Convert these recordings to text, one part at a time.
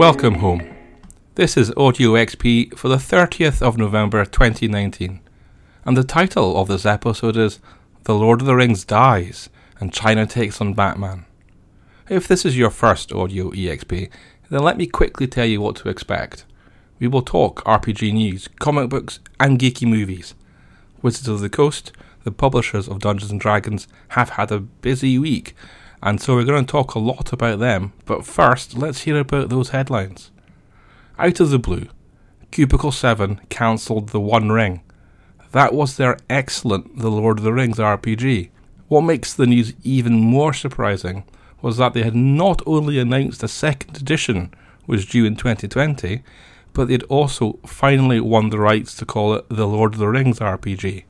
Welcome home. This is Audio XP for the 30th of November 2019, and the title of this episode is The Lord of the Rings Dies and China Takes on Batman. If this is your first Audio EXP, then let me quickly tell you what to expect. We will talk RPG news, comic books, and geeky movies. Wizards of the Coast, the publishers of Dungeons and Dragons, have had a busy week, and so we're going to talk a lot about them. But first, let's hear about those headlines. Out of the blue, Cubicle 7 cancelled The One Ring. That was their excellent The Lord of the Rings RPG. What makes the news even more surprising was that they had not only announced a second edition was due in 2020, but they'd also finally won the rights to call it the Lord of the Rings RPG.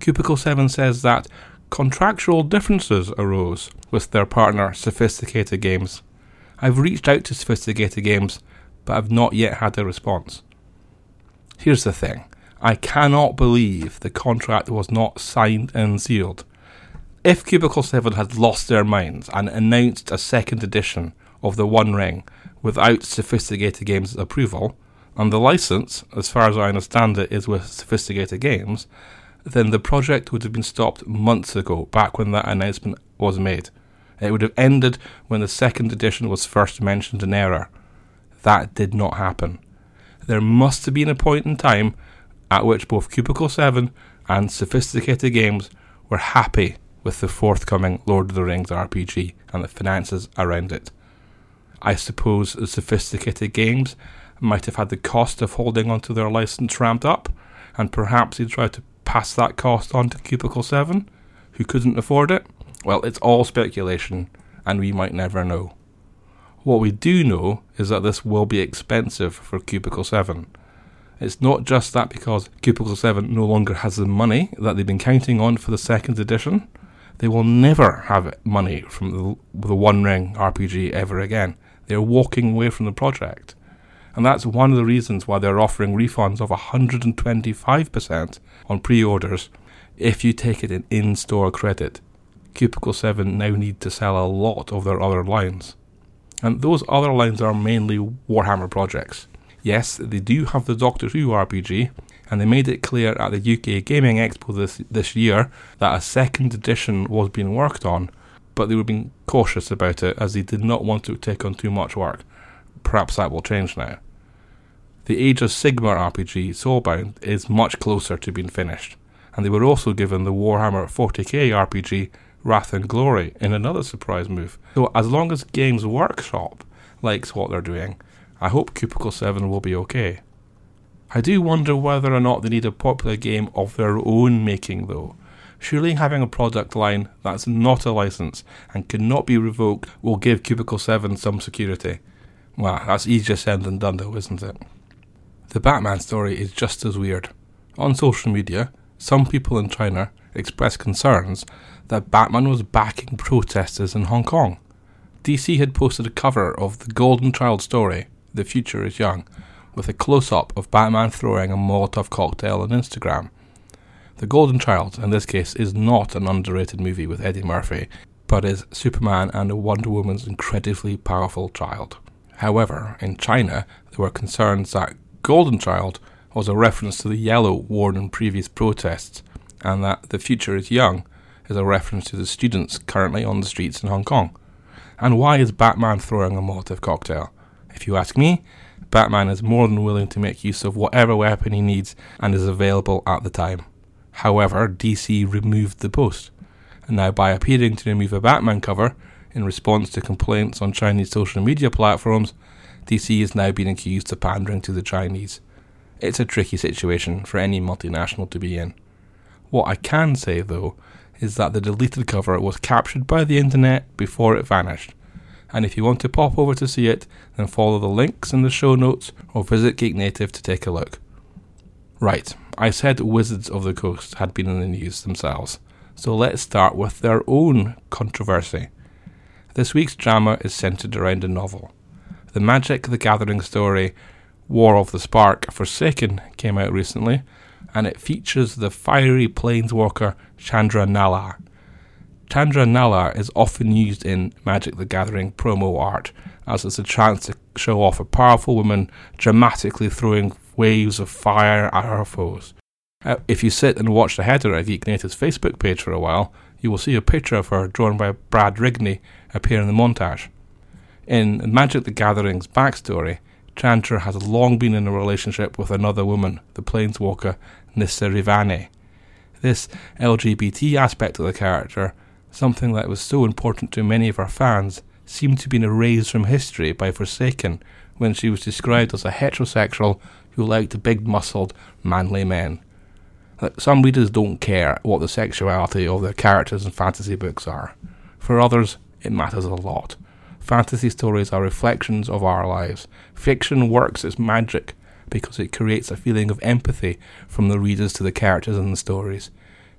Cubicle 7 says that contractual differences arose with their partner Sophisticated Games. I've reached out to Sophisticated Games, but I've not yet had a response. Here's the thing I cannot believe the contract was not signed and sealed. If Cubicle 7 had lost their minds and announced a second edition of the One Ring without Sophisticated Games' approval, and the license, as far as I understand it, is with Sophisticated Games, then the project would have been stopped months ago, back when that announcement was made. It would have ended when the second edition was first mentioned in error. That did not happen. There must have been a point in time at which both Cubicle 7 and Sophisticated Games were happy with the forthcoming Lord of the Rings RPG and the finances around it. I suppose the Sophisticated Games might have had the cost of holding onto their license ramped up, and perhaps they tried to pass that cost on to Cubicle 7, who couldn't afford it? Well, it's all speculation, and we might never know. What we do know is that this will be expensive for Cubicle 7. It's not just that because Cubicle 7 no longer has the money that they've been counting on for the second edition, they will never have money from the, the One Ring RPG ever again. They're walking away from the project. And that's one of the reasons why they're offering refunds of 125% on pre orders if you take it in in store credit. Cubicle 7 now need to sell a lot of their other lines. And those other lines are mainly Warhammer projects. Yes, they do have the Doctor Who RPG, and they made it clear at the UK Gaming Expo this, this year that a second edition was being worked on, but they were being cautious about it as they did not want to take on too much work. Perhaps that will change now. The Age of Sigmar RPG, Soulbound, is much closer to being finished, and they were also given the Warhammer 40k RPG Wrath and Glory in another surprise move. So, as long as Games Workshop likes what they're doing, I hope Cubicle 7 will be okay. I do wonder whether or not they need a popular game of their own making, though. Surely having a product line that's not a license and cannot be revoked will give Cubicle 7 some security. Well, that's easier said than done, though, isn't it? The Batman story is just as weird. On social media, some people in China expressed concerns that Batman was backing protesters in Hong Kong. DC had posted a cover of the Golden Child story, The Future is Young, with a close up of Batman throwing a Molotov cocktail on Instagram. The Golden Child, in this case, is not an underrated movie with Eddie Murphy, but is Superman and a Wonder Woman's incredibly powerful child. However, in China, there were concerns that Golden Child was a reference to the yellow worn in previous protests, and that The Future is Young is a reference to the students currently on the streets in Hong Kong. And why is Batman throwing a Molotov cocktail? If you ask me, Batman is more than willing to make use of whatever weapon he needs and is available at the time. However, DC removed the post, and now by appearing to remove a Batman cover in response to complaints on Chinese social media platforms, DC is now being accused of pandering to the Chinese. It's a tricky situation for any multinational to be in. What I can say, though, is that the deleted cover was captured by the internet before it vanished. And if you want to pop over to see it, then follow the links in the show notes or visit Geek Native to take a look. Right, I said Wizards of the Coast had been in the news themselves, so let's start with their own controversy. This week's drama is centered around a novel. The Magic the Gathering story, War of the Spark Forsaken, came out recently, and it features the fiery planeswalker Chandra Nalaar. Chandra Nalaar is often used in Magic the Gathering promo art as it's a chance to show off a powerful woman dramatically throwing waves of fire at her foes. Uh, if you sit and watch the header of Geek Native's Facebook page for a while, you will see a picture of her drawn by Brad Rigney appear in the montage. In Magic the Gathering's backstory, Chandra has long been in a relationship with another woman, the planeswalker Nissa Revane. This LGBT aspect of the character something that was so important to many of our fans, seemed to be erased from history by Forsaken when she was described as a heterosexual who liked big muscled, manly men. Some readers don't care what the sexuality of their characters in fantasy books are. For others, it matters a lot. Fantasy stories are reflections of our lives. Fiction works its magic because it creates a feeling of empathy from the readers to the characters in the stories.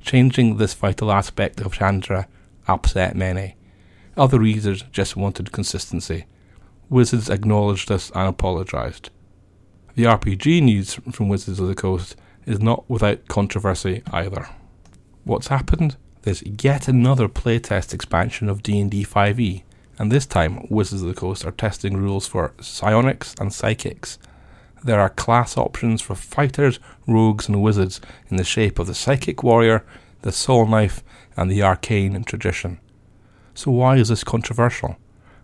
Changing this vital aspect of Chandra upset many. Other readers just wanted consistency. Wizards acknowledged this and apologised. The RPG news from Wizards of the Coast is not without controversy either. What's happened? There's yet another playtest expansion of D&D 5e, and this time Wizards of the Coast are testing rules for psionics and psychics. There are class options for fighters, rogues, and wizards in the shape of the psychic warrior, the soul knife, and the arcane tradition. So, why is this controversial?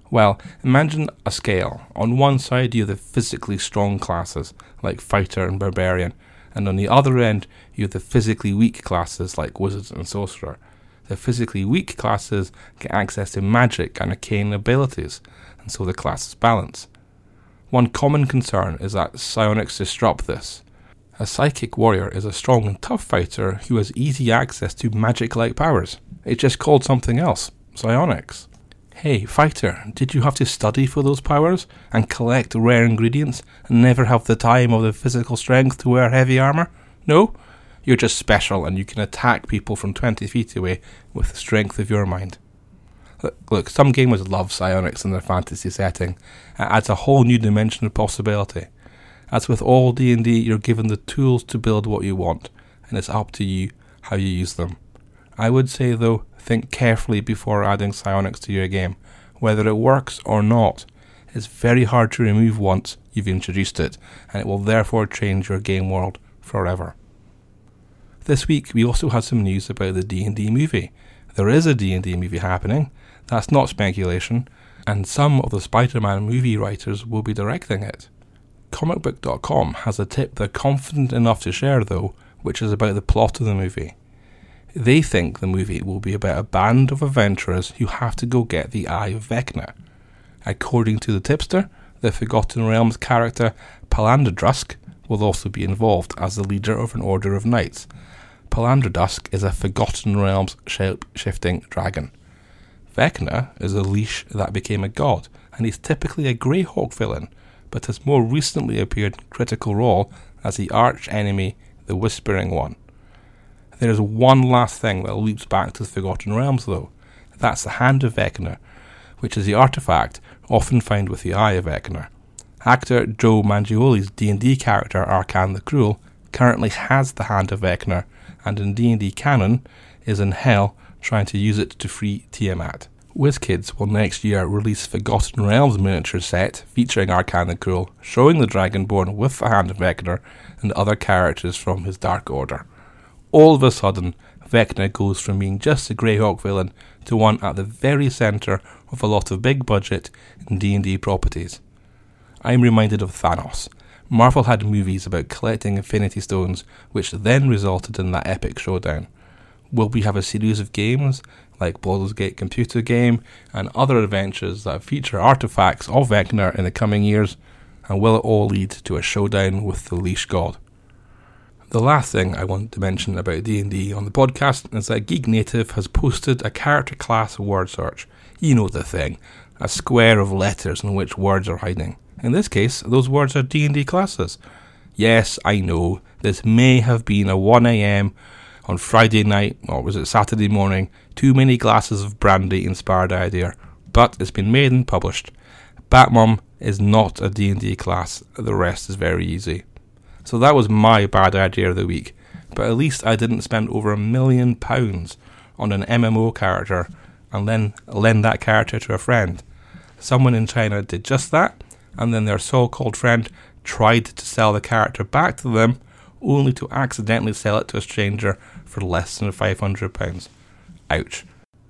Well, imagine a scale. On one side, you have the physically strong classes, like Fighter and Barbarian, and on the other end, you have the physically weak classes, like wizards and Sorcerer. The physically weak classes get access to magic and arcane abilities, and so the classes balance. One common concern is that psionics disrupt this. A psychic warrior is a strong and tough fighter who has easy access to magic like powers. It's just called something else psionics. Hey, fighter, did you have to study for those powers and collect rare ingredients and never have the time or the physical strength to wear heavy armour? No? You're just special and you can attack people from 20 feet away with the strength of your mind. Look, look some gamers love psionics in their fantasy setting. It adds a whole new dimension of possibility. As with all D&D, you're given the tools to build what you want, and it's up to you how you use them. I would say though, think carefully before adding psionics to your game, whether it works or not. It's very hard to remove once you've introduced it, and it will therefore change your game world forever. This week we also had some news about the D&D movie. There is a D&D movie happening. That's not speculation, and some of the Spider-Man movie writers will be directing it. Comicbook.com has a tip they're confident enough to share, though, which is about the plot of the movie. They think the movie will be about a band of adventurers who have to go get the Eye of Vecna. According to the tipster, the Forgotten Realms character Palarandusk will also be involved as the leader of an order of knights. Palarandusk is a Forgotten Realms shape shifting dragon. Vecna is a lich that became a god, and he's typically a Greyhawk villain but has more recently appeared in Critical Role as the arch enemy, the Whispering One. There is one last thing that loops back to the Forgotten Realms, though. That's the Hand of Vecna, which is the artifact often found with the Eye of Vecna. Actor Joe Manganiello's D&D character Arkhan the Cruel currently has the Hand of Vecna, and in D&D canon is in Hell trying to use it to free Tiamat. WizKids will next year release Forgotten Realms miniature set featuring Arkhan the Cruel, showing the Dragonborn with the Hand of Vecna and other characters from his Dark Order. All of a sudden, Vecna goes from being just a Greyhawk villain to one at the very centre of a lot of big budget D&D properties. I'm reminded of Thanos. Marvel had movies about collecting Infinity Stones, which then resulted in that epic showdown. Will we have a series of games like Baldur's Gate computer game and other adventures that feature artifacts of Vecna in the coming years, and will it all lead to a showdown with the Lich God? The last thing I want to mention about D&D on the podcast is that Geek Native has posted a character class word search. You know the thing, a square of letters in which words are hiding. In this case, those words are D&D classes. Yes, I know, this may have been a 1am on Friday night, or was it Saturday morning, too many glasses of brandy inspired idea, but it's been made and published. Batmom is not a D&D class, the rest is very easy. So that was my bad idea of the week, but at least I didn't spend over a million pounds on an MMO character and then lend that character to a friend. Someone in China did just that, and then their so called friend tried to sell the character back to them, only to accidentally sell it to a stranger for less than £500. Ouch.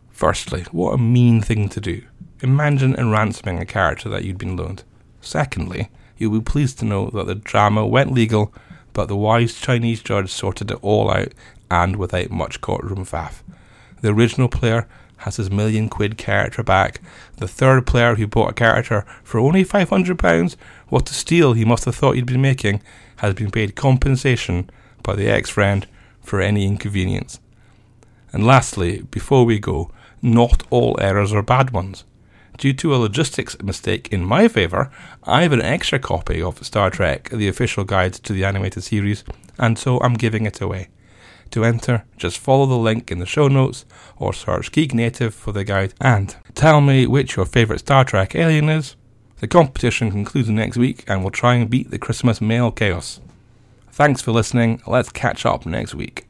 Firstly, what a mean thing to do. Imagine ransoming a character that you'd been loaned. Secondly, you'll be pleased to know that the drama went legal, but the wise Chinese judge sorted it all out and without much courtroom faff. The original player has his million quid character back. The third player who bought a character for only £500, what a steal he must have thought he'd been making, has been paid compensation by the ex friend for any inconvenience. And lastly, before we go, not all errors are bad ones. Due to a logistics mistake in my favour, I have an extra copy of Star Trek, the official guide to the animated series, and so I'm giving it away. To enter, just follow the link in the show notes or search Geek Native for the guide and tell me which your favourite Star Trek alien is. The competition concludes next week and we'll try and beat the Christmas mail chaos. Thanks for listening. Let's catch up next week.